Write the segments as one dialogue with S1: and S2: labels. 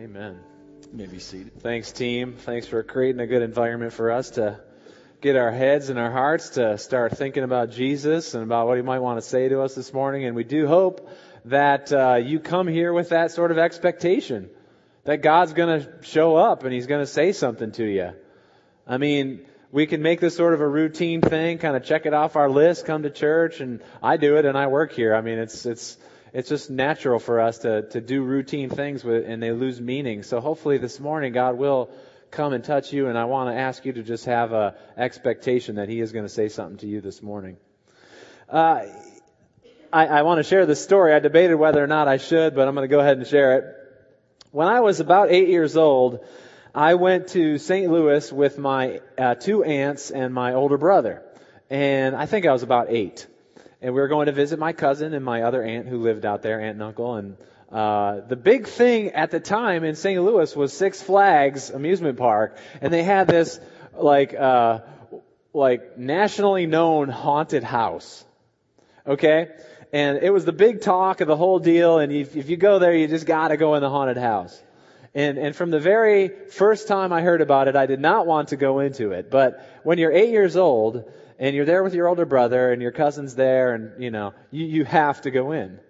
S1: Amen.
S2: You may be seated.
S1: Thanks, team. Thanks for creating a good environment for us to get our heads and our hearts to start thinking about Jesus and about what He might want to say to us this morning. And we do hope that uh, you come here with that sort of expectation that God's going to show up and He's going to say something to you. I mean, we can make this sort of a routine thing, kind of check it off our list, come to church, and I do it and I work here. I mean, it's it's it's just natural for us to, to do routine things with, and they lose meaning. So hopefully this morning God will come and touch you, and I want to ask you to just have a expectation that He is going to say something to you this morning. Uh, I, I want to share this story. I debated whether or not I should, but I'm going to go ahead and share it. When I was about eight years old, I went to St. Louis with my uh, two aunts and my older brother. And I think I was about eight and we were going to visit my cousin and my other aunt who lived out there, aunt and uncle. And uh, the big thing at the time in St. Louis was Six Flags amusement park, and they had this like uh, like nationally known haunted house. Okay, and it was the big talk of the whole deal. And if, if you go there, you just got to go in the haunted house. And, and from the very first time I heard about it, I did not want to go into it. But when you're eight years old, and you're there with your older brother and your cousin's there and you know you, you have to go in.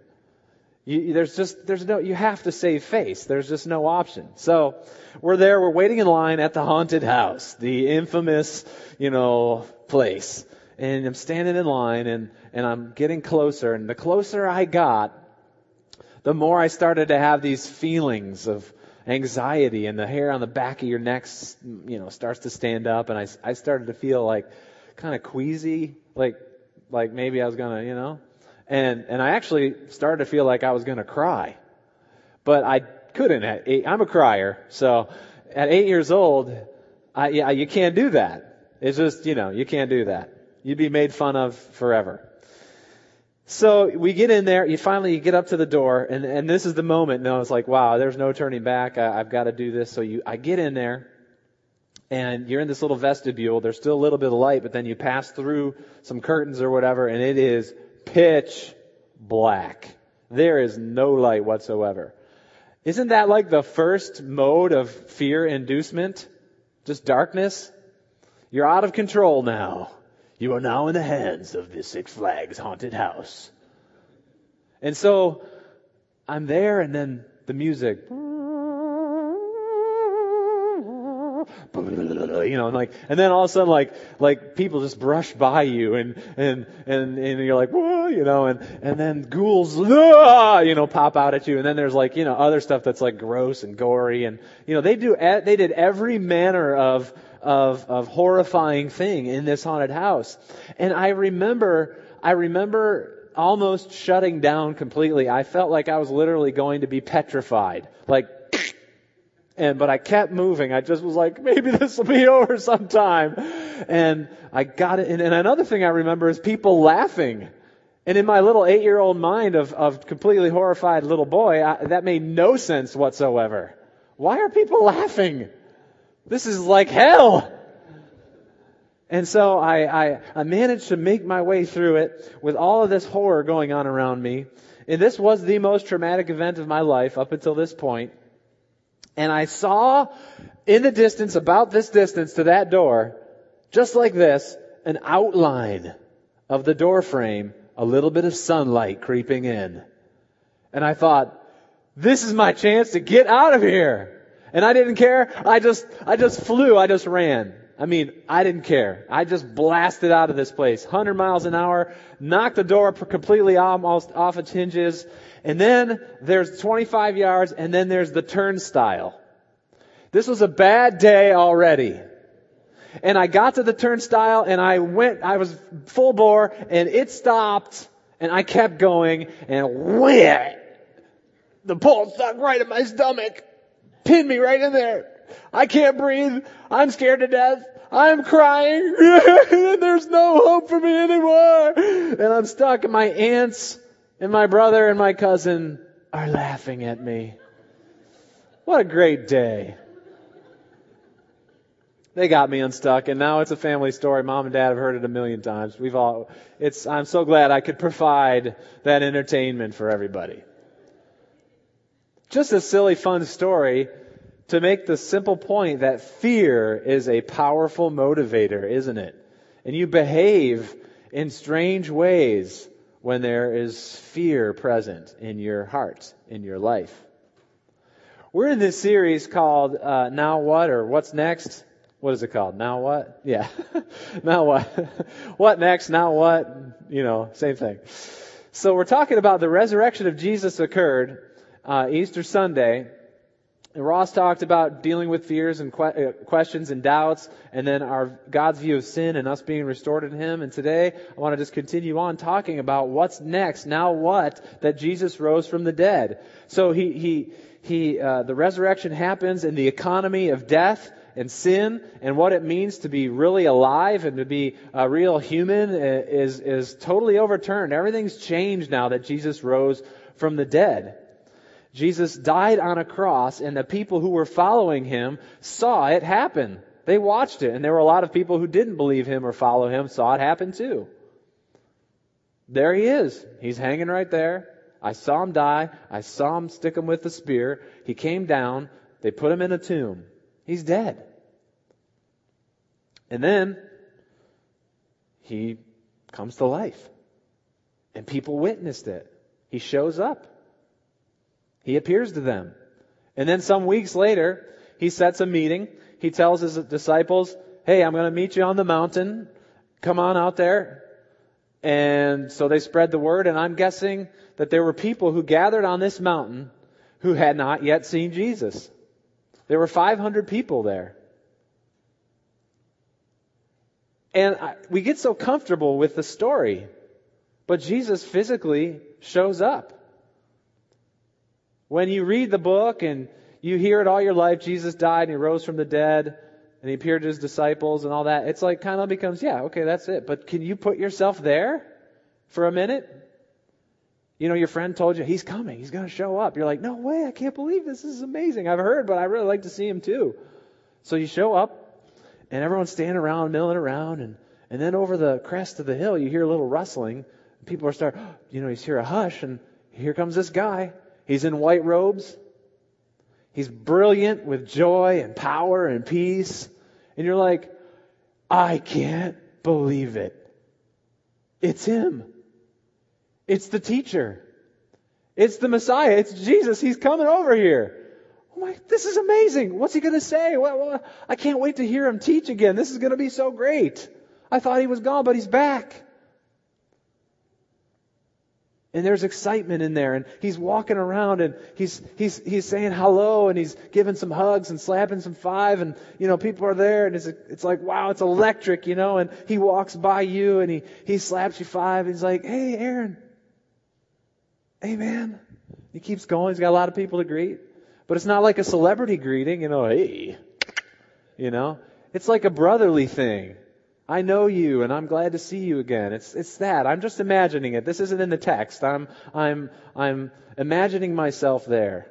S1: You, there's just there's no you have to save face. There's just no option. So we're there we're waiting in line at the haunted house the infamous you know place. And i'm standing in line and and i'm getting closer. And the closer i got the more i started to have these feelings of anxiety. And the hair on the back of your neck you know starts to stand up. And i, I started to feel like kind of queasy, like like maybe I was gonna, you know, and and I actually started to feel like I was gonna cry, but I couldn't. At eight, I'm a crier, so at eight years old, I, yeah, you can't do that. It's just you know you can't do that. You'd be made fun of forever. So we get in there. You finally you get up to the door, and and this is the moment. No, it's like wow, there's no turning back. I, I've got to do this. So you, I get in there, and you're in this little vestibule. There's still a little bit of light, but then you pass through some curtains or whatever, and it is pitch black. There is no light whatsoever. Isn't that like the first mode of fear inducement? Just darkness? You're out of control now. You are now in the hands of the Six Flags haunted house. And so I'm there and then the music you know, and like, and then all of a sudden, like, like people just brush by you, and and and and you're like, whoa, you know, and and then ghouls, ah, you know, pop out at you, and then there's like, you know, other stuff that's like gross and gory, and you know, they do, they did every manner of of of horrifying thing in this haunted house, and I remember, I remember almost shutting down completely. I felt like I was literally going to be petrified. Like, and, but I kept moving. I just was like, maybe this will be over sometime. And I got it. And, and another thing I remember is people laughing. And in my little eight year old mind of, of completely horrified little boy, I, that made no sense whatsoever. Why are people laughing? This is like hell. And so I, I, I managed to make my way through it with all of this horror going on around me. And this was the most traumatic event of my life up until this point and I saw in the distance, about this distance to that door, just like this, an outline of the door frame, a little bit of sunlight creeping in. And I thought, this is my chance to get out of here. And I didn't care. I just, I just flew. I just ran. I mean, I didn't care. I just blasted out of this place. 100 miles an hour, knocked the door completely almost off its hinges, and then there's 25 yards, and then there's the turnstile. This was a bad day already. And I got to the turnstile and I went, I was full bore and it stopped and I kept going and wham! The pole stuck right in my stomach. Pinned me right in there. I can't breathe. I'm scared to death. I'm crying. There's no hope for me anymore. And I'm stuck and my aunts and my brother and my cousin are laughing at me. What a great day. They got me unstuck and now it's a family story. Mom and dad have heard it a million times. We've all, it's, I'm so glad I could provide that entertainment for everybody. Just a silly fun story to make the simple point that fear is a powerful motivator, isn't it? And you behave in strange ways when there is fear present in your heart, in your life. We're in this series called uh, Now What or What's Next? What is it called? Now what? Yeah. now what? what next? Now what? You know, same thing. So we're talking about the resurrection of Jesus occurred uh, Easter Sunday. And Ross talked about dealing with fears and que- uh, questions and doubts, and then our God's view of sin and us being restored in Him. And today, I want to just continue on talking about what's next. Now, what that Jesus rose from the dead. So he he he. Uh, the resurrection happens in the economy of death and sin, and what it means to be really alive and to be a real human uh, is is totally overturned. Everything's changed now that Jesus rose from the dead. Jesus died on a cross, and the people who were following him saw it happen. They watched it, and there were a lot of people who didn't believe him or follow him, saw it happen too. There he is. He's hanging right there. I saw him die. I saw him stick him with the spear. He came down. They put him in a tomb. He's dead. And then he comes to life. And people witnessed it. He shows up. He appears to them. And then some weeks later, he sets a meeting. He tells his disciples, Hey, I'm going to meet you on the mountain. Come on out there. And so they spread the word, and I'm guessing that there were people who gathered on this mountain who had not yet seen Jesus. There were 500 people there. And we get so comfortable with the story, but Jesus physically shows up. When you read the book and you hear it all your life, Jesus died and he rose from the dead and he appeared to his disciples and all that, it's like kind of becomes, yeah, okay, that's it. But can you put yourself there for a minute? You know, your friend told you he's coming, he's going to show up. You're like, no way, I can't believe this. This is amazing. I've heard, but I really like to see him too. So you show up and everyone's standing around, milling around, and, and then over the crest of the hill, you hear a little rustling. People are start, you know, you hear a hush, and here comes this guy. He's in white robes. He's brilliant with joy and power and peace. And you're like, I can't believe it. It's him. It's the teacher. It's the Messiah. It's Jesus. He's coming over here. Oh my, this is amazing. What's he going to say? I can't wait to hear him teach again. This is going to be so great. I thought he was gone, but he's back. And there's excitement in there, and he's walking around, and he's he's he's saying hello, and he's giving some hugs and slapping some five, and you know people are there, and it's it's like wow, it's electric, you know. And he walks by you, and he he slaps you five, and he's like, hey, Aaron, hey man. He keeps going. He's got a lot of people to greet, but it's not like a celebrity greeting, you know. Hey, you know, it's like a brotherly thing. I know you and I'm glad to see you again. It's, it's that. I'm just imagining it. This isn't in the text. I'm, I'm, I'm imagining myself there.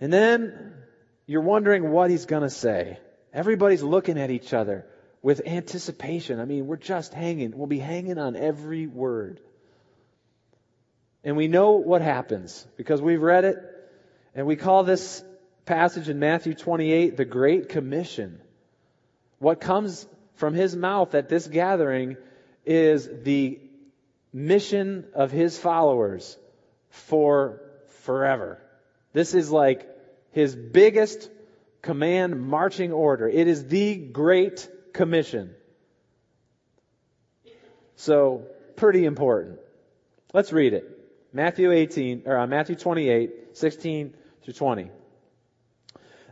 S1: And then you're wondering what he's going to say. Everybody's looking at each other with anticipation. I mean, we're just hanging. We'll be hanging on every word. And we know what happens because we've read it and we call this passage in Matthew 28, the Great Commission. What comes from his mouth at this gathering is the mission of his followers for forever. This is like his biggest command marching order. It is the Great Commission. So, pretty important. Let's read it. Matthew 18, or uh, Matthew 28, 16 to 20.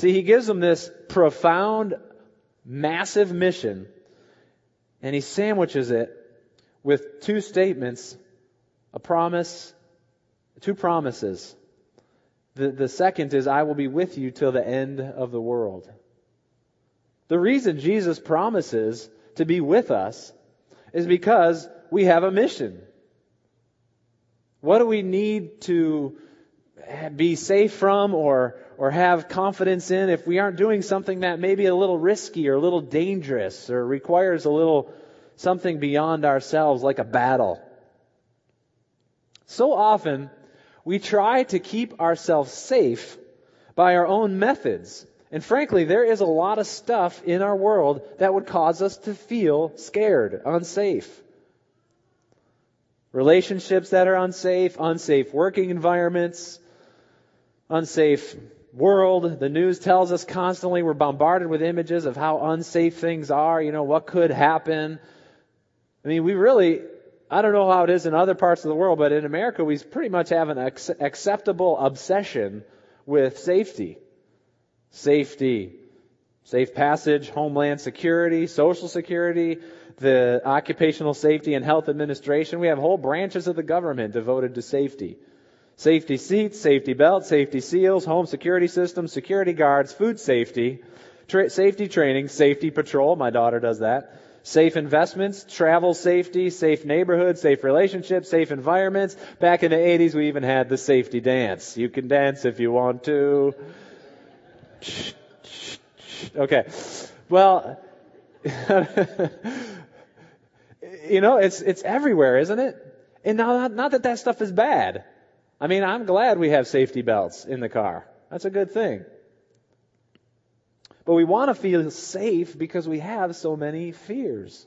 S1: See, he gives them this profound, massive mission, and he sandwiches it with two statements, a promise, two promises. The, the second is, I will be with you till the end of the world. The reason Jesus promises to be with us is because we have a mission. What do we need to be safe from or, or have confidence in if we aren't doing something that may be a little risky or a little dangerous or requires a little something beyond ourselves like a battle? So often, we try to keep ourselves safe by our own methods. And frankly, there is a lot of stuff in our world that would cause us to feel scared, unsafe. Relationships that are unsafe, unsafe working environments, unsafe world. The news tells us constantly we're bombarded with images of how unsafe things are, you know, what could happen. I mean, we really, I don't know how it is in other parts of the world, but in America, we pretty much have an acceptable obsession with safety. Safety. Safe passage, homeland security, social security, the occupational safety and health administration. We have whole branches of the government devoted to safety. Safety seats, safety belts, safety seals, home security systems, security guards, food safety, tra- safety training, safety patrol. My daughter does that safe investments, travel safety, safe neighborhoods, safe relationships, safe environments. Back in the 80s, we even had the safety dance. You can dance if you want to. Okay. Well, you know, it's, it's everywhere, isn't it? And not, not that that stuff is bad. I mean, I'm glad we have safety belts in the car. That's a good thing. But we want to feel safe because we have so many fears.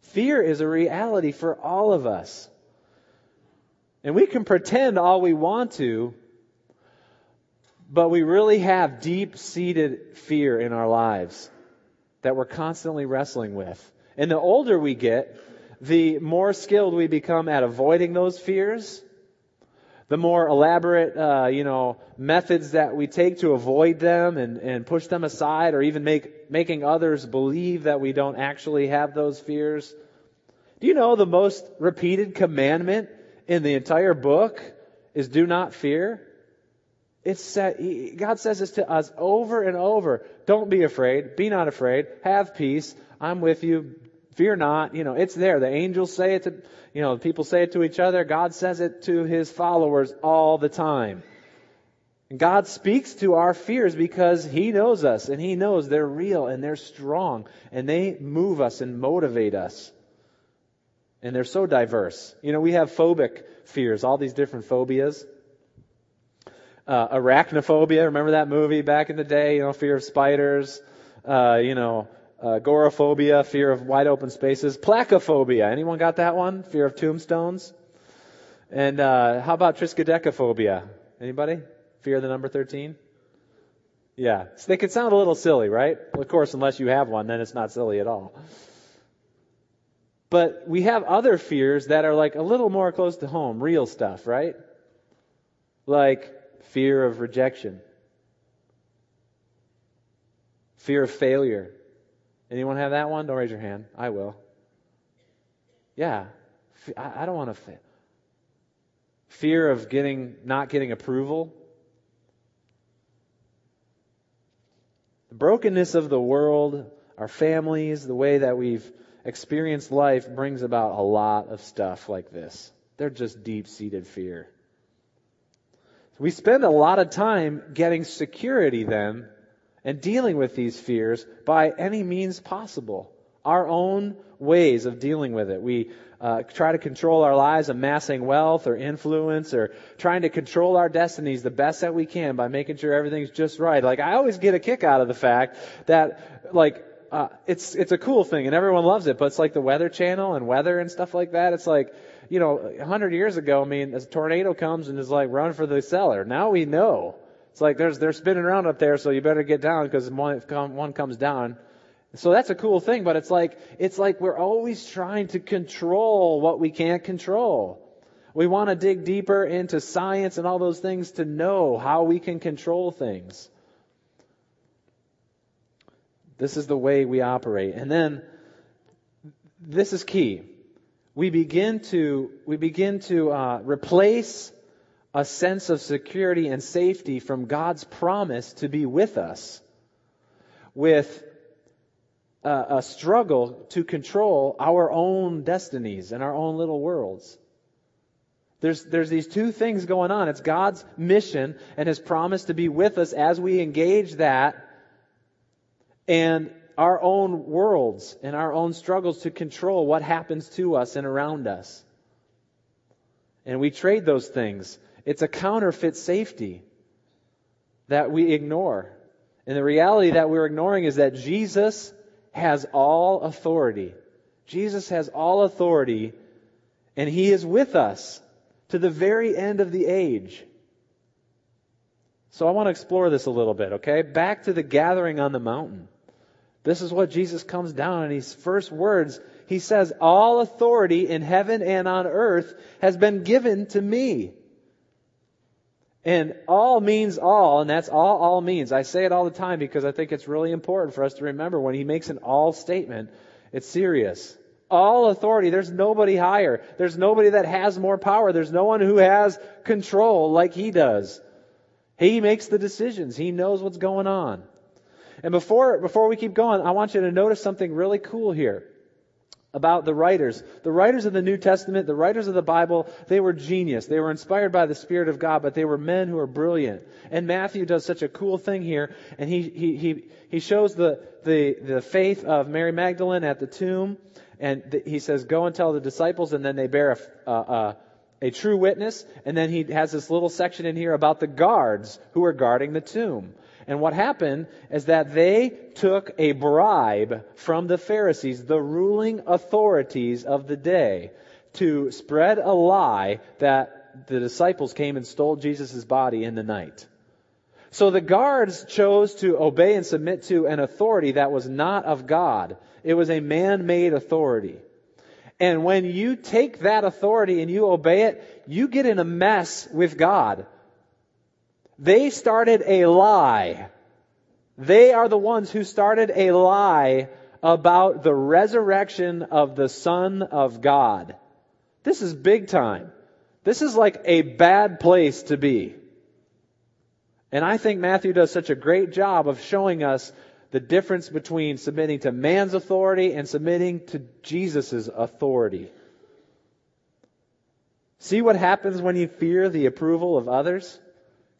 S1: Fear is a reality for all of us. And we can pretend all we want to, but we really have deep seated fear in our lives that we're constantly wrestling with. And the older we get, the more skilled we become at avoiding those fears the more elaborate, uh, you know, methods that we take to avoid them and, and push them aside or even make, making others believe that we don't actually have those fears. Do you know the most repeated commandment in the entire book is do not fear? It's God says this to us over and over. Don't be afraid. Be not afraid. Have peace. I'm with you. Fear not. You know, it's there. The angels say it to, you know, people say it to each other. God says it to his followers all the time. And God speaks to our fears because He knows us and He knows they're real and they're strong and they move us and motivate us. And they're so diverse. You know, we have phobic fears, all these different phobias. Uh, arachnophobia, remember that movie back in the day? You know, fear of spiders. Uh, you know, uh, agoraphobia, fear of wide open spaces. Placophobia, anyone got that one? Fear of tombstones. And uh, how about triskaidekaphobia? Anybody? Fear of the number 13? Yeah. So they can sound a little silly, right? Well, of course, unless you have one, then it's not silly at all. But we have other fears that are like a little more close to home, real stuff, right? Like fear of rejection, fear of failure, Anyone have that one? Don't raise your hand. I will. Yeah. I don't want to fail. Fear of getting, not getting approval. The brokenness of the world, our families, the way that we've experienced life brings about a lot of stuff like this. They're just deep seated fear. We spend a lot of time getting security then and dealing with these fears by any means possible. Our own ways of dealing with it. We uh, try to control our lives, amassing wealth or influence, or trying to control our destinies the best that we can by making sure everything's just right. Like I always get a kick out of the fact that, like, uh, it's it's a cool thing and everyone loves it, but it's like the Weather Channel and weather and stuff like that. It's like, you know, a hundred years ago, I mean, a tornado comes and is like, run for the cellar. Now we know it's like there's they're spinning around up there, so you better get down because one one comes down. So that's a cool thing, but it's like it's like we're always trying to control what we can't control. We want to dig deeper into science and all those things to know how we can control things. This is the way we operate. And then this is key. We begin to we begin to uh, replace a sense of security and safety from God's promise to be with us with a, a struggle to control our own destinies and our own little worlds. There's, there's these two things going on. It's God's mission and His promise to be with us as we engage that, and our own worlds and our own struggles to control what happens to us and around us. And we trade those things. It's a counterfeit safety that we ignore. And the reality that we're ignoring is that Jesus has all authority. Jesus has all authority, and He is with us to the very end of the age. So I want to explore this a little bit, okay? Back to the gathering on the mountain. This is what Jesus comes down and his first words, he says, All authority in heaven and on earth has been given to me. And all means all, and that's all all means. I say it all the time because I think it's really important for us to remember when he makes an all statement, it's serious. All authority. There's nobody higher. There's nobody that has more power. There's no one who has control like he does. He makes the decisions. He knows what's going on. And before, before we keep going, I want you to notice something really cool here about the writers. The writers of the New Testament, the writers of the Bible, they were genius. They were inspired by the Spirit of God, but they were men who were brilliant. And Matthew does such a cool thing here, and he, he, he, he shows the, the, the faith of Mary Magdalene at the tomb, and th- he says, go and tell the disciples, and then they bear a, a, a true witness, and then he has this little section in here about the guards who are guarding the tomb. And what happened is that they took a bribe from the Pharisees, the ruling authorities of the day, to spread a lie that the disciples came and stole Jesus' body in the night. So the guards chose to obey and submit to an authority that was not of God. It was a man-made authority. And when you take that authority and you obey it, you get in a mess with God. They started a lie. They are the ones who started a lie about the resurrection of the Son of God. This is big time. This is like a bad place to be. And I think Matthew does such a great job of showing us the difference between submitting to man's authority and submitting to Jesus' authority. See what happens when you fear the approval of others?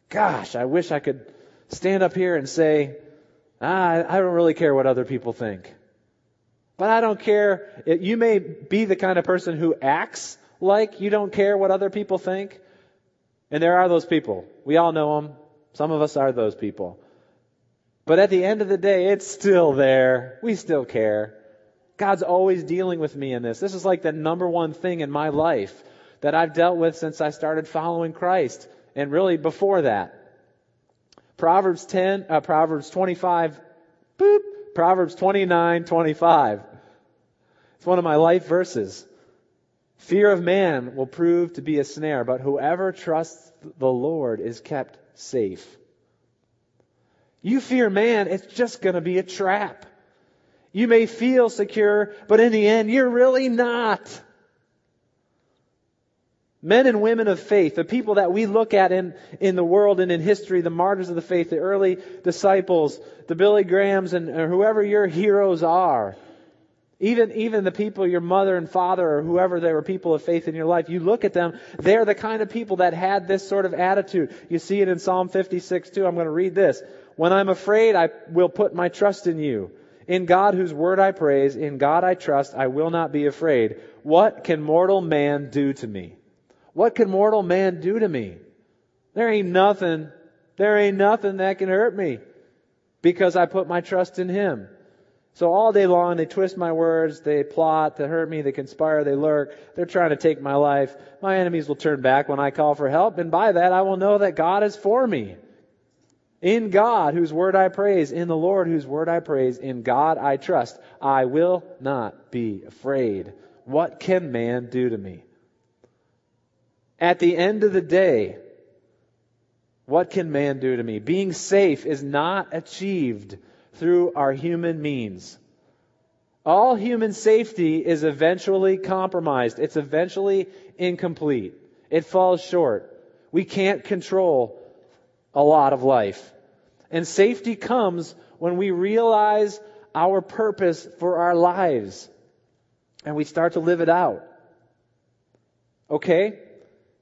S1: Gosh, I wish I could stand up here and say, ah, I don't really care what other people think. But I don't care. You may be the kind of person who acts like you don't care what other people think. And there are those people. We all know them. Some of us are those people. But at the end of the day, it's still there. We still care. God's always dealing with me in this. This is like the number one thing in my life that I've dealt with since I started following Christ and really before that. Proverbs 10, uh, Proverbs 25, boop, Proverbs 29, 25. It's one of my life verses. Fear of man will prove to be a snare, but whoever trusts the Lord is kept safe. You fear man, it's just going to be a trap. You may feel secure, but in the end, you're really not. Men and women of faith, the people that we look at in, in the world and in history, the martyrs of the faith, the early disciples, the Billy Grahams and whoever your heroes are, even, even the people, your mother and father or whoever they were people of faith in your life, you look at them, they're the kind of people that had this sort of attitude. You see it in Psalm 56 too. I'm going to read this. When I'm afraid, I will put my trust in you. In God whose word I praise, in God I trust, I will not be afraid. What can mortal man do to me? What can mortal man do to me? There ain't nothing, there ain't nothing that can hurt me because I put my trust in Him. So all day long they twist my words, they plot to hurt me, they conspire, they lurk, they're trying to take my life. My enemies will turn back when I call for help, and by that I will know that God is for me. In God, whose word I praise, in the Lord, whose word I praise, in God I trust. I will not be afraid. What can man do to me? At the end of the day, what can man do to me? Being safe is not achieved through our human means. All human safety is eventually compromised. It's eventually incomplete. It falls short. We can't control a lot of life. And safety comes when we realize our purpose for our lives and we start to live it out. Okay?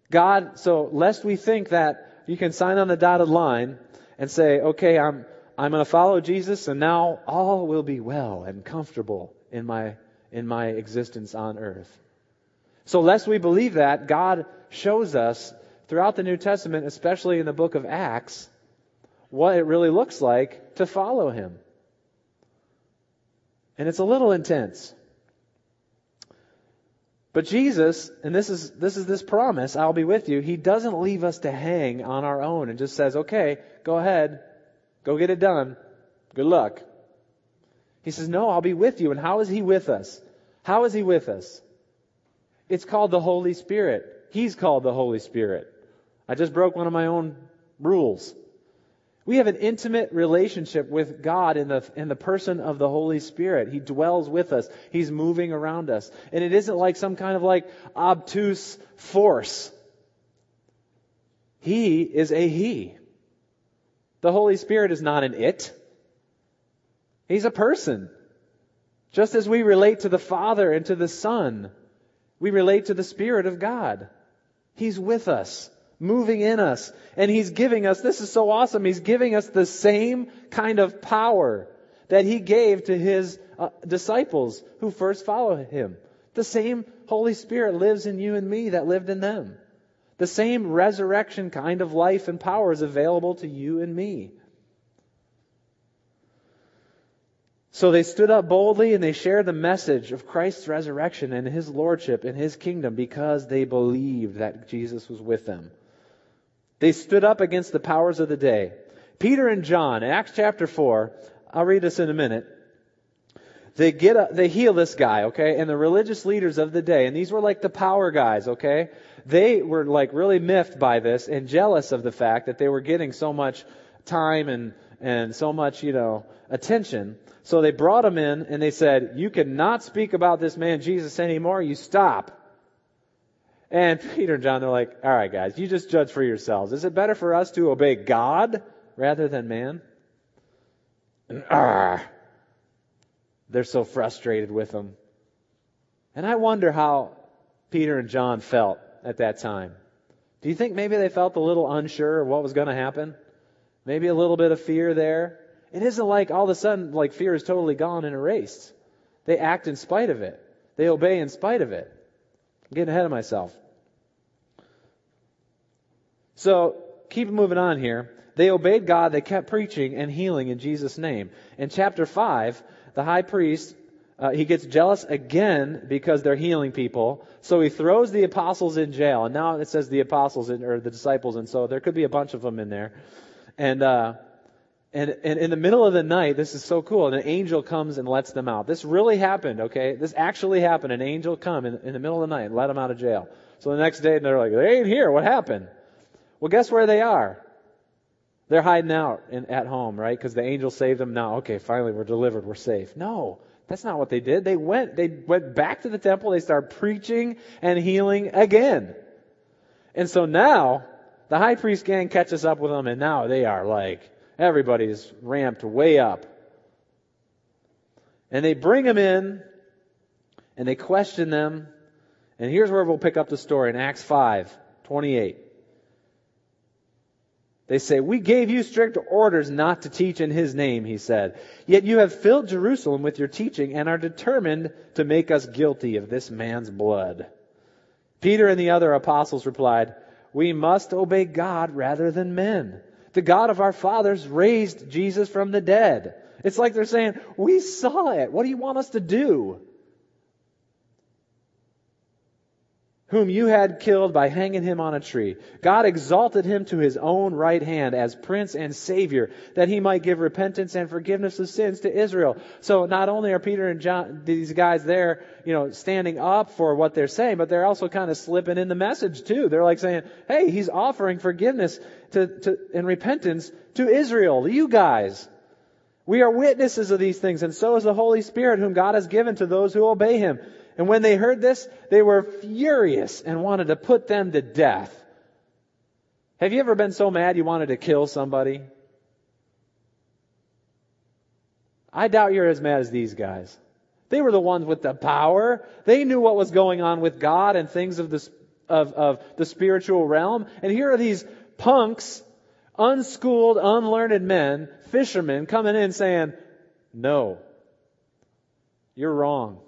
S1: God, so lest we think that you can sign on the dotted line and say, okay, I'm, I'm going to follow Jesus and now all will be well and comfortable in my, in my existence on earth. So lest we believe that, God shows us throughout the New Testament, especially in the book of Acts, what it really looks like to follow Him. And it's a little intense. But Jesus, and this is, this is this promise, I'll be with you, He doesn't leave us to hang on our own and just says, okay, go ahead, go get it done. Good luck. He says, no, I'll be with you. And how is He with us? How is He with us? It's called the Holy Spirit. He's called the Holy Spirit. I just broke one of my own rules. We have an intimate relationship with God in the, in the person of the Holy Spirit. He dwells with us. He's moving around us. And it isn't like some kind of like obtuse force. He is a He. The Holy Spirit is not an it. He's a person. Just as we relate to the Father and to the Son, we relate to the Spirit of God. He's with us moving in us. And He's giving us, this is so awesome, He's giving us the same kind of power that He gave to His uh, disciples who first followed Him. The same Holy Spirit lives in you and me that lived in them. The same resurrection kind of life and power is available to you and me. So they stood up boldly and they shared the message of Christ's resurrection and his lordship and his kingdom because they believed that Jesus was with them. They stood up against the powers of the day. Peter and John, in Acts chapter 4, I'll read this in a minute. They get a, they heal this guy, okay? And the religious leaders of the day, and these were like the power guys, okay? They were like really miffed by this and jealous of the fact that they were getting so much time and, and so much, you know, attention. So they brought him in and they said, you cannot speak about this man Jesus anymore. You stop. And Peter and John, they're like, all right, guys, you just judge for yourselves. Is it better for us to obey God rather than man? And ah, they're so frustrated with him. And I wonder how Peter and John felt at that time. Do you think maybe they felt a little unsure of what was going to happen? Maybe a little bit of fear there? It isn't like all of a sudden, like fear is totally gone and erased. They act in spite of it. They obey in spite of it. I'm getting ahead of myself. So, keep moving on here. They obeyed God, they kept preaching and healing in Jesus' name. In chapter 5, the high priest, uh, he gets jealous again because they're healing people. So he throws the apostles in jail. And now it says the apostles, in, or the disciples, and so there could be a bunch of them in there. And, uh, and, and in the middle of the night, this is so cool, an angel comes and lets them out. This really happened, okay? This actually happened. An angel come in, in the middle of the night and let them out of jail. So the next day, they're like, they ain't here. What happened? Well, guess where they are? They're hiding out in, at home, right? Because the angel saved them. Now, okay, finally we're delivered. We're safe. No, that's not what they did. They went, they went back to the temple. They started preaching and healing again. And so now, the high priest gang catches up with them and now they are like, Everybody's ramped way up. And they bring them in and they question them. And here's where we'll pick up the story in Acts 5 28. They say, We gave you strict orders not to teach in his name, he said. Yet you have filled Jerusalem with your teaching and are determined to make us guilty of this man's blood. Peter and the other apostles replied, We must obey God rather than men. The God of our fathers raised Jesus from the dead. It's like they're saying, we saw it. What do you want us to do? Whom you had killed by hanging him on a tree. God exalted him to his own right hand as prince and savior, that he might give repentance and forgiveness of sins to Israel. So not only are Peter and John, these guys there, you know, standing up for what they're saying, but they're also kind of slipping in the message too. They're like saying, hey, he's offering forgiveness to, to, and repentance to Israel, you guys. We are witnesses of these things, and so is the Holy Spirit, whom God has given to those who obey him. And when they heard this, they were furious and wanted to put them to death. Have you ever been so mad you wanted to kill somebody? I doubt you're as mad as these guys. They were the ones with the power. They knew what was going on with God and things of the, of, of the spiritual realm. And here are these punks, unschooled, unlearned men, fishermen coming in saying, no, you're wrong.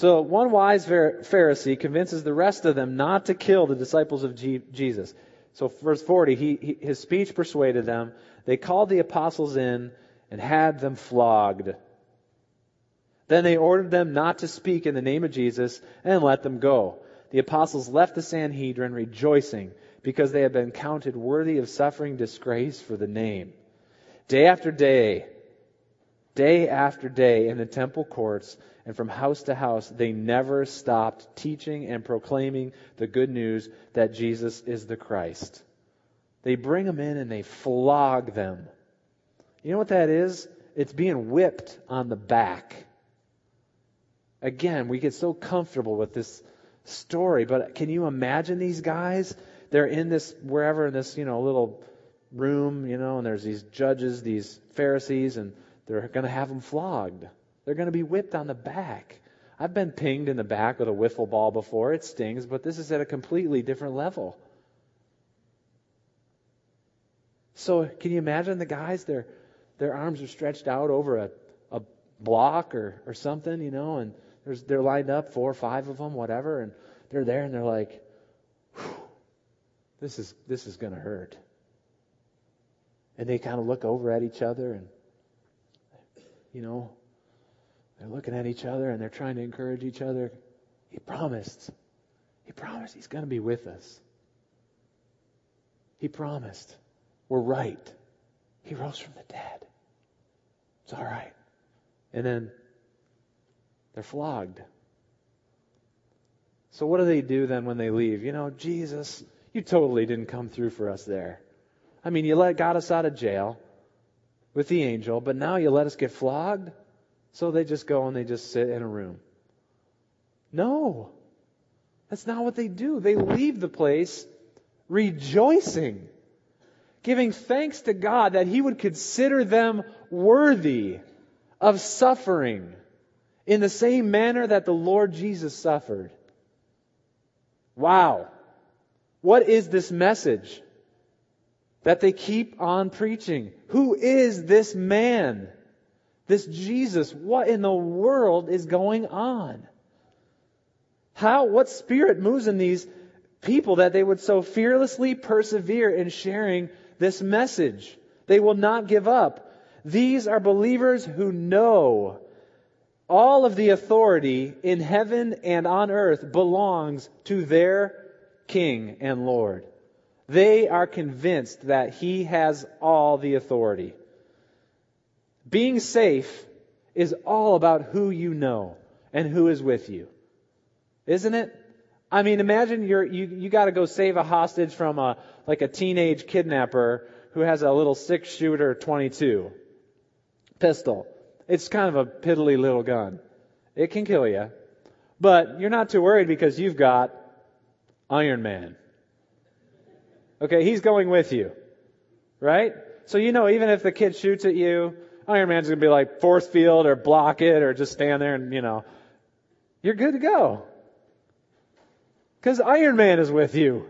S1: So one wise Pharisee convinces the rest of them not to kill the disciples of Jesus. So verse 40, he, he, his speech persuaded them. They called the apostles in and had them flogged. Then they ordered them not to speak in the name of Jesus and let them go. The apostles left the Sanhedrin rejoicing because they had been counted worthy of suffering disgrace for the name. Day after day, day after day in the temple courts and from house to house, they never stopped teaching and proclaiming the good news that Jesus is the Christ. They bring them in and they flog them. You know what that is? It's being whipped on the back. Again, we get so comfortable with this story, but can you imagine these guys? They're in this, wherever in this, you know, little room, you know, and there's these judges, these Pharisees, and they're going to have them flogged. They're going to be whipped on the back. I've been pinged in the back with a wiffle ball before. It stings, but this is at a completely different level. So, can you imagine the guys? They're their arms are stretched out over a, a block or, or something, you know, and there's, they're lined up, four or five of them, whatever, and they're there and they're like, this is, this is going to hurt. And they kind of look over at each other and, you know, they're looking at each other and they're trying to encourage each other. He promised. He promised he's going to be with us. He promised. We're right. He rose from the dead. It's all right. And then they're flogged. So what do they do then when they leave? You know, Jesus, you totally didn't come through for us there. I mean, you let got us out of jail with the angel, but now you let us get flogged? So they just go and they just sit in a room. No. That's not what they do. They leave the place rejoicing giving thanks to God that He would consider them worthy of suffering in the same manner that the Lord Jesus suffered. Wow. What is this message that they keep on preaching? Who is this man? This Jesus? What in the world is going on? How, what spirit moves in these people that they would so fearlessly persevere in sharing this message. They will not give up. These are believers who know all of the authority in heaven and on earth belongs to their King and Lord. They are convinced that He has all the authority. Being safe is all about who you know and who is with you. Isn't it? I mean, imagine you're, you, you gotta go save a hostage from a, like a teenage kidnapper who has a little six shooter 22 pistol. It's kind of a piddly little gun. It can kill you. But you're not too worried because you've got Iron Man. Okay, he's going with you. Right? So you know even if the kid shoots at you, Iron Man's gonna be like force field or block it or just stand there and, you know, you're good to go. Because Iron Man is with you.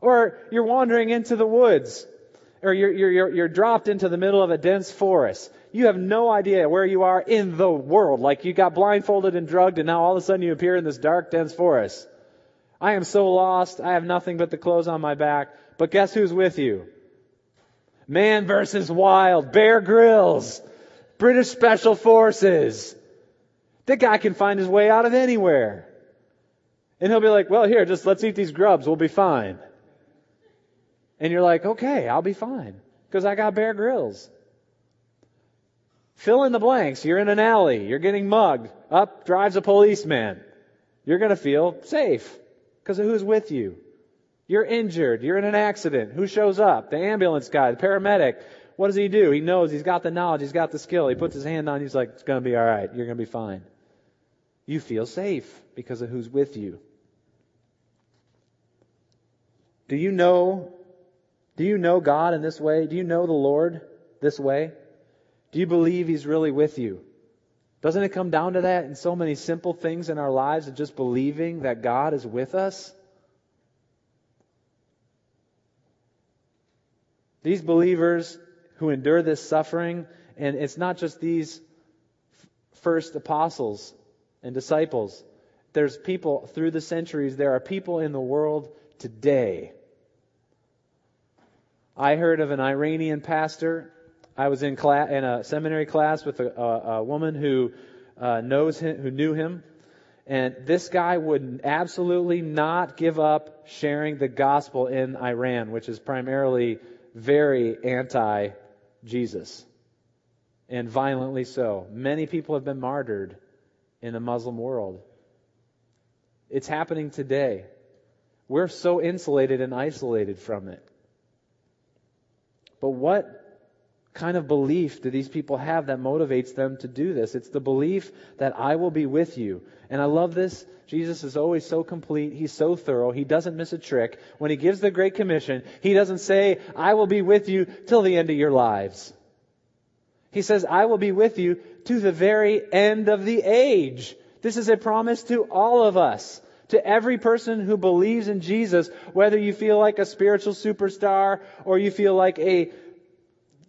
S1: Or you're wandering into the woods. Or you're, you're, you're, dropped into the middle of a dense forest. You have no idea where you are in the world. Like you got blindfolded and drugged and now all of a sudden you appear in this dark, dense forest. I am so lost. I have nothing but the clothes on my back. But guess who's with you? Man versus wild. Bear Grylls. British Special Forces. That guy can find his way out of anywhere. And he'll be like, well, here, just let's eat these grubs. We'll be fine. And you're like, okay, I'll be fine. Because I got Bear Grylls. Fill in the blanks. You're in an alley. You're getting mugged. Up drives a policeman. You're going to feel safe. Because of who's with you. You're injured. You're in an accident. Who shows up? The ambulance guy, the paramedic. What does he do? He knows he's got the knowledge. He's got the skill. He puts his hand on you. He's like, it's going to be all right. You're going to be fine. You feel safe because of who's with you. Do you know, do you know God in this way? Do you know the Lord this way? Do you believe He's really with you? Doesn't it come down to that in so many simple things in our lives of just believing that God is with us? These believers who endure this suffering, and it's not just these first apostles and disciples. There's people through the centuries, there are people in the world today. I heard of an Iranian pastor. I was in, class, in a seminary class with a, a, a woman who uh, knows him, who knew him, and this guy would absolutely not give up sharing the gospel in Iran, which is primarily very anti Jesus, and violently so. Many people have been martyred in the Muslim world. It's happening today. We're so insulated and isolated from it. But what kind of belief do these people have that motivates them to do this? It's the belief that I will be with you. And I love this. Jesus is always so complete. He's so thorough. He doesn't miss a trick. When he gives the Great Commission, he doesn't say, I will be with you till the end of your lives. He says, I will be with you to the very end of the age. This is a promise to all of us. To every person who believes in Jesus, whether you feel like a spiritual superstar or you feel like a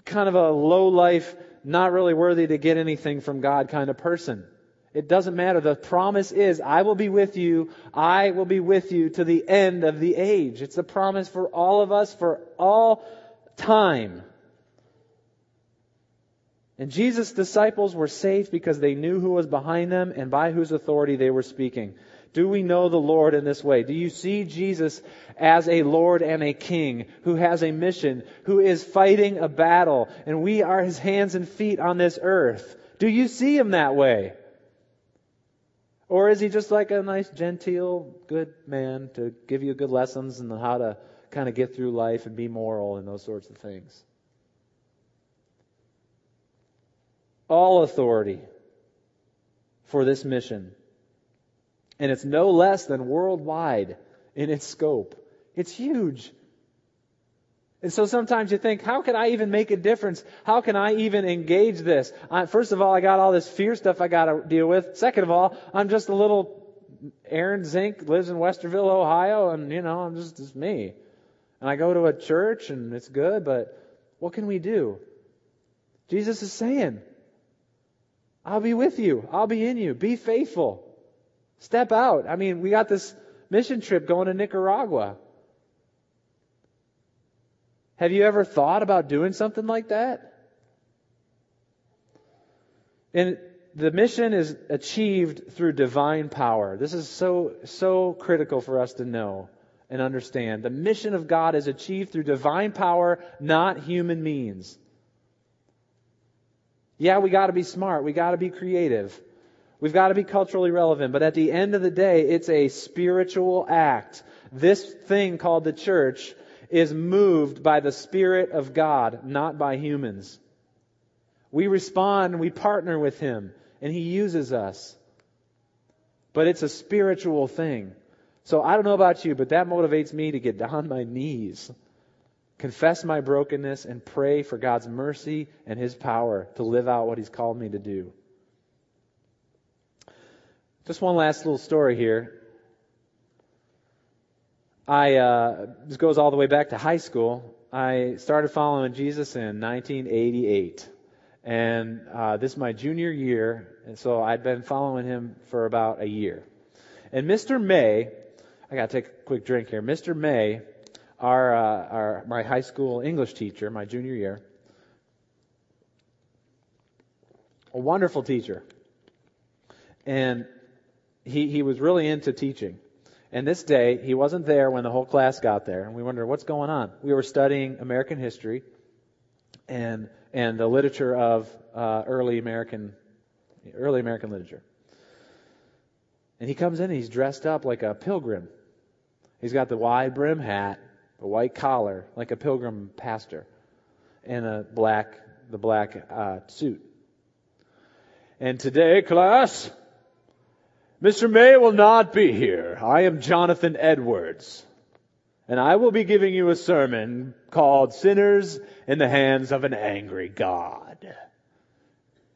S1: kind of a low life, not really worthy to get anything from God kind of person. It doesn't matter. The promise is, I will be with you. I will be with you to the end of the age. It's a promise for all of us for all time. And Jesus' disciples were safe because they knew who was behind them and by whose authority they were speaking. Do we know the Lord in this way? Do you see Jesus as a Lord and a King who has a mission, who is fighting a battle, and we are his hands and feet on this earth? Do you see him that way? Or is he just like a nice, genteel, good man to give you good lessons and how to kind of get through life and be moral and those sorts of things? all authority for this mission. And it's no less than worldwide in its scope. It's huge. And so sometimes you think, how can I even make a difference? How can I even engage this? I, first of all, I got all this fear stuff I got to deal with. Second of all, I'm just a little Aaron Zink lives in Westerville, Ohio, and you know, I'm just, just me. And I go to a church and it's good, but what can we do? Jesus is saying, I'll be with you. I'll be in you. Be faithful. Step out. I mean, we got this mission trip going to Nicaragua. Have you ever thought about doing something like that? And the mission is achieved through divine power. This is so, so critical for us to know and understand. The mission of God is achieved through divine power, not human means. Yeah, we gotta be smart. We gotta be creative. We've got to be culturally relevant, but at the end of the day, it's a spiritual act. This thing called the church is moved by the Spirit of God, not by humans. We respond, we partner with Him, and He uses us. But it's a spiritual thing. So I don't know about you, but that motivates me to get down on my knees confess my brokenness, and pray for God's mercy and His power to live out what He's called me to do. Just one last little story here. I uh, this goes all the way back to high school. I started following Jesus in 1988, and uh, this is my junior year, and so I'd been following him for about a year. And Mr. May, I got to take a quick drink here. Mr. May our, uh, our my high school English teacher, my junior year, a wonderful teacher, and he he was really into teaching. And this day, he wasn't there when the whole class got there, and we wondered what's going on. We were studying American history and and the literature of uh, early American early American literature. And he comes in and he's dressed up like a pilgrim. He's got the wide brim hat a white collar, like a pilgrim pastor, and a black, the black uh, suit. And today, class, Mr. May will not be here. I am Jonathan Edwards. and I will be giving you a sermon called Sinners in the Hands of an Angry God.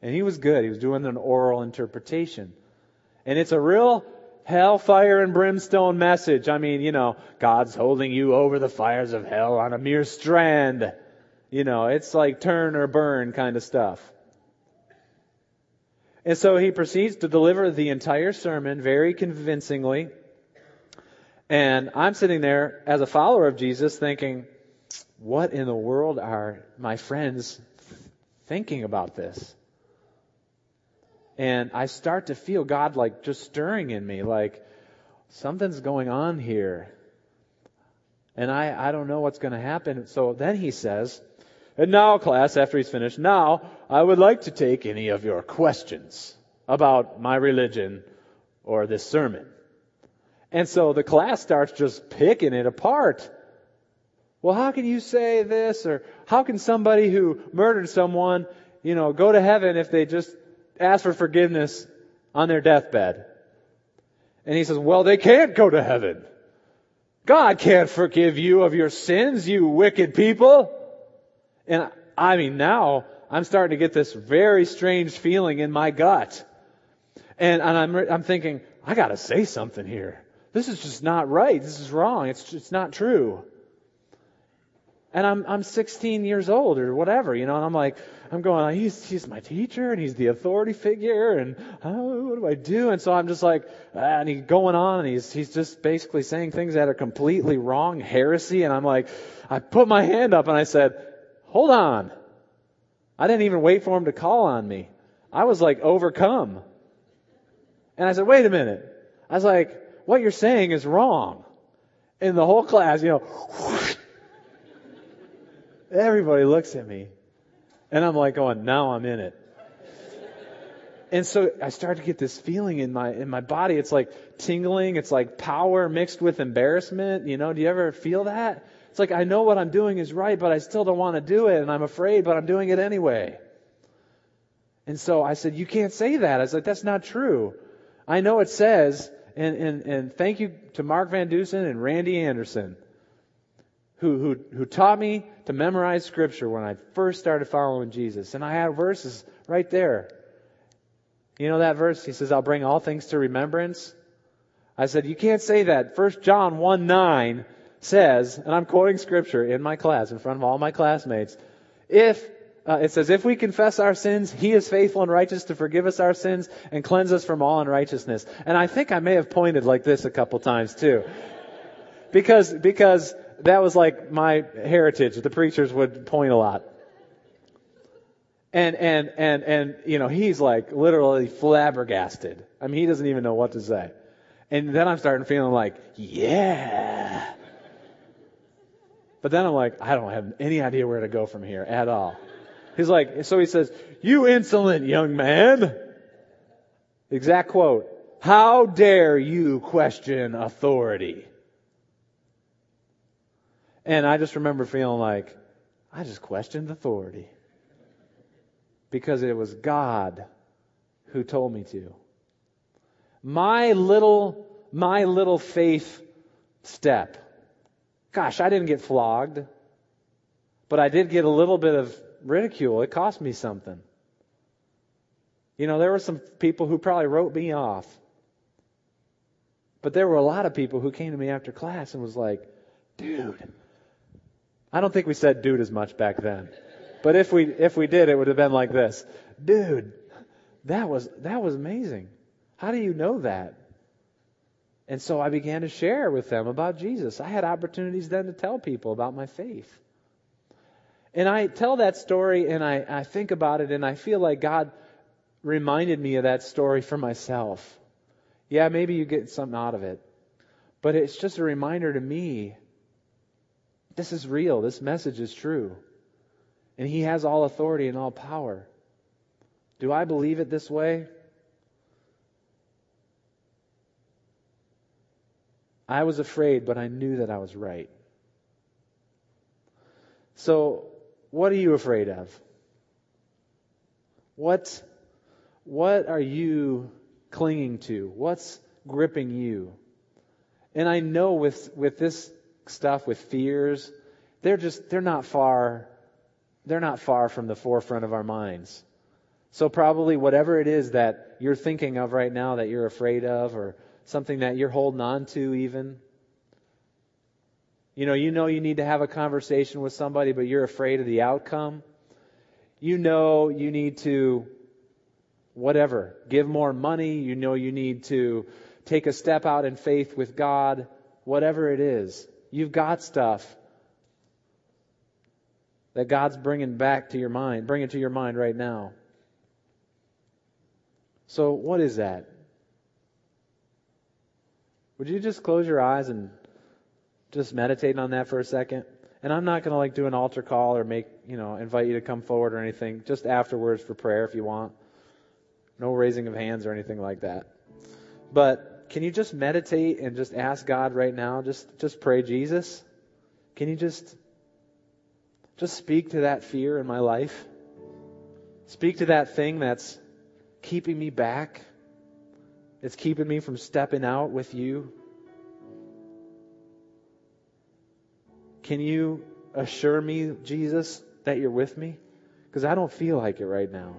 S1: And he was good. He was doing an oral interpretation. And it's a real hellfire and brimstone message. I mean, you know, God's holding you over the fires of hell on a mere strand. You know, it's like turn or burn kind of stuff. And so he proceeds to deliver the entire sermon very convincingly. And I'm sitting there as a follower of Jesus thinking, what in the world are my friends thinking about this? And I start to feel God like just stirring in me, like something's going on here. And I, I don't know what's going to happen. So then he says, and now class, after he's finished, now I would like to take any of your questions about my religion or this sermon. And so the class starts just picking it apart. Well, how can you say this? Or how can somebody who murdered someone, you know, go to heaven if they just ask for forgiveness on their deathbed? And he says, well, they can't go to heaven. God can't forgive you of your sins, you wicked people. And I mean, now I'm starting to get this very strange feeling in my gut. And, and I'm, I'm thinking, I gotta say something here. This is just not right. This is wrong. It's, it's not true. And I'm, I'm 16 years old or whatever, you know, and I'm like, I'm going, he's, he's my teacher and he's the authority figure and oh, what do I do? And so I'm just like, ah, and he's going on and he's, he's just basically saying things that are completely wrong, heresy. And I'm like, I put my hand up and I said, hold on. I didn't even wait for him to call on me. I was like overcome. And I said, wait a minute. I was like, what you're saying is wrong. In the whole class, you know, everybody looks at me. And I'm like going, now I'm in it. And so I start to get this feeling in my, in my body. It's like tingling. It's like power mixed with embarrassment. You know, do you ever feel that? It's like I know what I'm doing is right, but I still don't want to do it. And I'm afraid, but I'm doing it anyway. And so I said, you can't say that. I was like, that's not true. I know it says and, and, and thank you to Mark Van Dusen and Randy Anderson, who, who, who taught me to memorize scripture when I first started following Jesus. And I had verses right there. You know that verse? He says, I'll bring all things to remembrance. I said, you can't say that. First John 1 9 says, and I'm quoting scripture in my class in front of all my classmates, if uh, it says, if we confess our sins, He is faithful and righteous to forgive us our sins and cleanse us from all unrighteousness. And I think I may have pointed like this a couple times too. Because, because that was like my heritage. The preachers would point a lot. And, and, and, and, you know, he's like literally flabbergasted. I mean, he doesn't even know what to say. And then I'm starting feeling like, yeah. But then I'm like, I don't have any idea where to go from here at all. He's like, so he says, you insolent young man. Exact quote. How dare you question authority? And I just remember feeling like, I just questioned authority. Because it was God who told me to. My little, my little faith step. Gosh, I didn't get flogged, but I did get a little bit of ridicule. It cost me something. You know, there were some people who probably wrote me off. But there were a lot of people who came to me after class and was like, dude. I don't think we said dude as much back then. But if we, if we did, it would have been like this. Dude, that was, that was amazing. How do you know that? And so I began to share with them about Jesus. I had opportunities then to tell people about my faith. And I tell that story and I, I think about it and I feel like God reminded me of that story for myself. Yeah, maybe you get something out of it. But it's just a reminder to me this is real. This message is true. And He has all authority and all power. Do I believe it this way? I was afraid, but I knew that I was right. So what are you afraid of? What, what are you clinging to? What's gripping you? And I know with, with this stuff, with fears, they're just, they're not far, they're not far from the forefront of our minds. So probably whatever it is that you're thinking of right now that you're afraid of or something that you're holding on to even, you know, you know you need to have a conversation with somebody, but you're afraid of the outcome. You know you need to, whatever, give more money. You know you need to take a step out in faith with God. Whatever it is, you've got stuff that God's bringing back to your mind, bring it to your mind right now. So, what is that? Would you just close your eyes and just meditate on that for a second. And I'm not going to like do an altar call or make, you know, invite you to come forward or anything. Just afterwards for prayer if you want. No raising of hands or anything like that. But can you just meditate and just ask God right now? Just just pray, Jesus. Can you just just speak to that fear in my life? Speak to that thing that's keeping me back. It's keeping me from stepping out with you. Can you assure me, Jesus, that you're with me? Because I don't feel like it right now.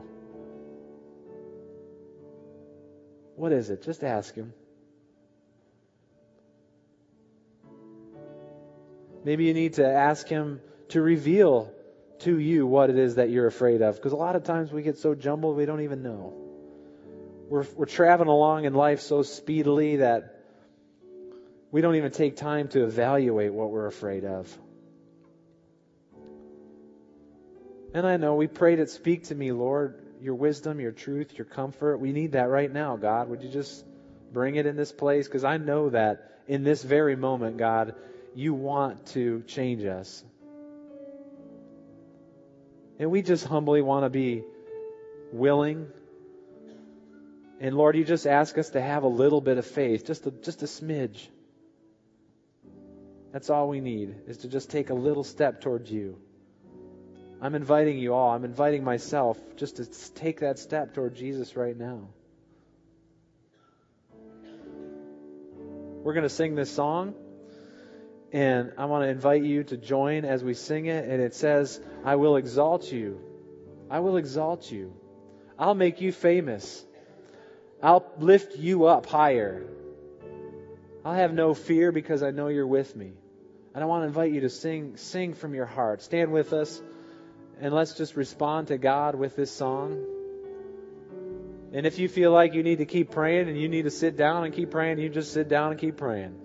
S1: What is it? Just ask Him. Maybe you need to ask Him to reveal to you what it is that you're afraid of. Because a lot of times we get so jumbled we don't even know. We're, we're traveling along in life so speedily that we don't even take time to evaluate what we're afraid of. And I know we prayed it, speak to me, Lord, your wisdom, your truth, your comfort. We need that right now, God. Would you just bring it in this place? Because I know that in this very moment, God, you want to change us. And we just humbly want to be willing. And Lord, you just ask us to have a little bit of faith, just a, just a smidge. That's all we need, is to just take a little step towards you. I'm inviting you all, I'm inviting myself just to take that step toward Jesus right now. We're going to sing this song, and I want to invite you to join as we sing it. And it says, I will exalt you. I will exalt you. I'll make you famous. I'll lift you up higher. I'll have no fear because I know you're with me. And I want to invite you to sing, sing from your heart. Stand with us, and let's just respond to God with this song. And if you feel like you need to keep praying and you need to sit down and keep praying, you just sit down and keep praying.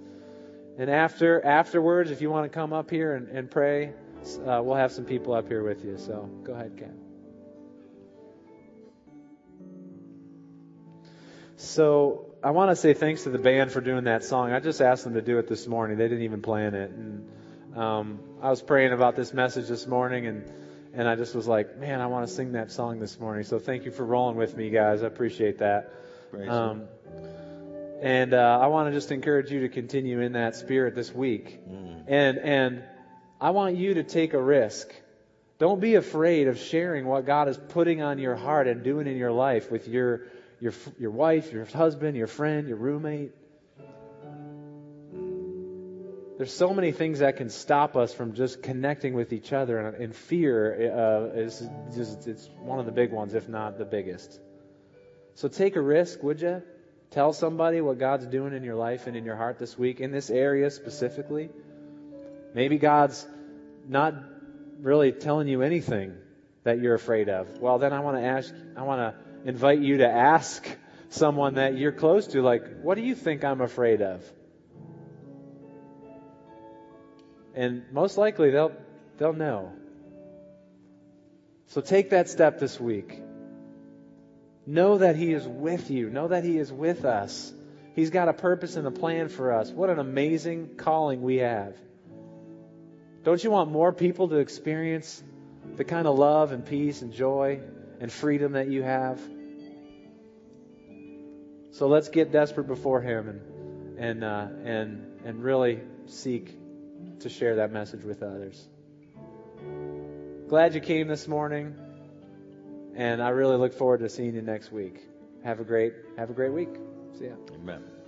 S1: And after afterwards, if you want to come up here and, and pray, uh, we'll have some people up here with you. So go ahead, Ken. So I want to say thanks to the band for doing that song. I just asked them to do it this morning. They didn't even plan it. And um, I was praying about this message this morning, and and I just was like, man, I want to sing that song this morning. So thank you for rolling with me, guys. I appreciate that. Um, and uh, I want to just encourage you to continue in that spirit this week. Mm. And and I want you to take a risk. Don't be afraid of sharing what God is putting on your heart and doing in your life with your your, your wife, your husband, your friend, your roommate. There's so many things that can stop us from just connecting with each other, and, and fear uh, is just it's one of the big ones, if not the biggest. So take a risk, would you? Tell somebody what God's doing in your life and in your heart this week, in this area specifically. Maybe God's not really telling you anything that you're afraid of. Well, then I want to ask, I want to invite you to ask someone that you're close to, like, what do you think I'm afraid of? And most likely they'll, they'll know. So take that step this week. Know that He is with you. Know that He is with us. He's got a purpose and a plan for us. What an amazing calling we have. Don't you want more people to experience the kind of love and peace and joy and freedom that you have. So let's get desperate before Him and and uh, and and really seek to share that message with others. Glad you came this morning, and I really look forward to seeing you next week. Have a great have a great week. See ya.
S2: Amen.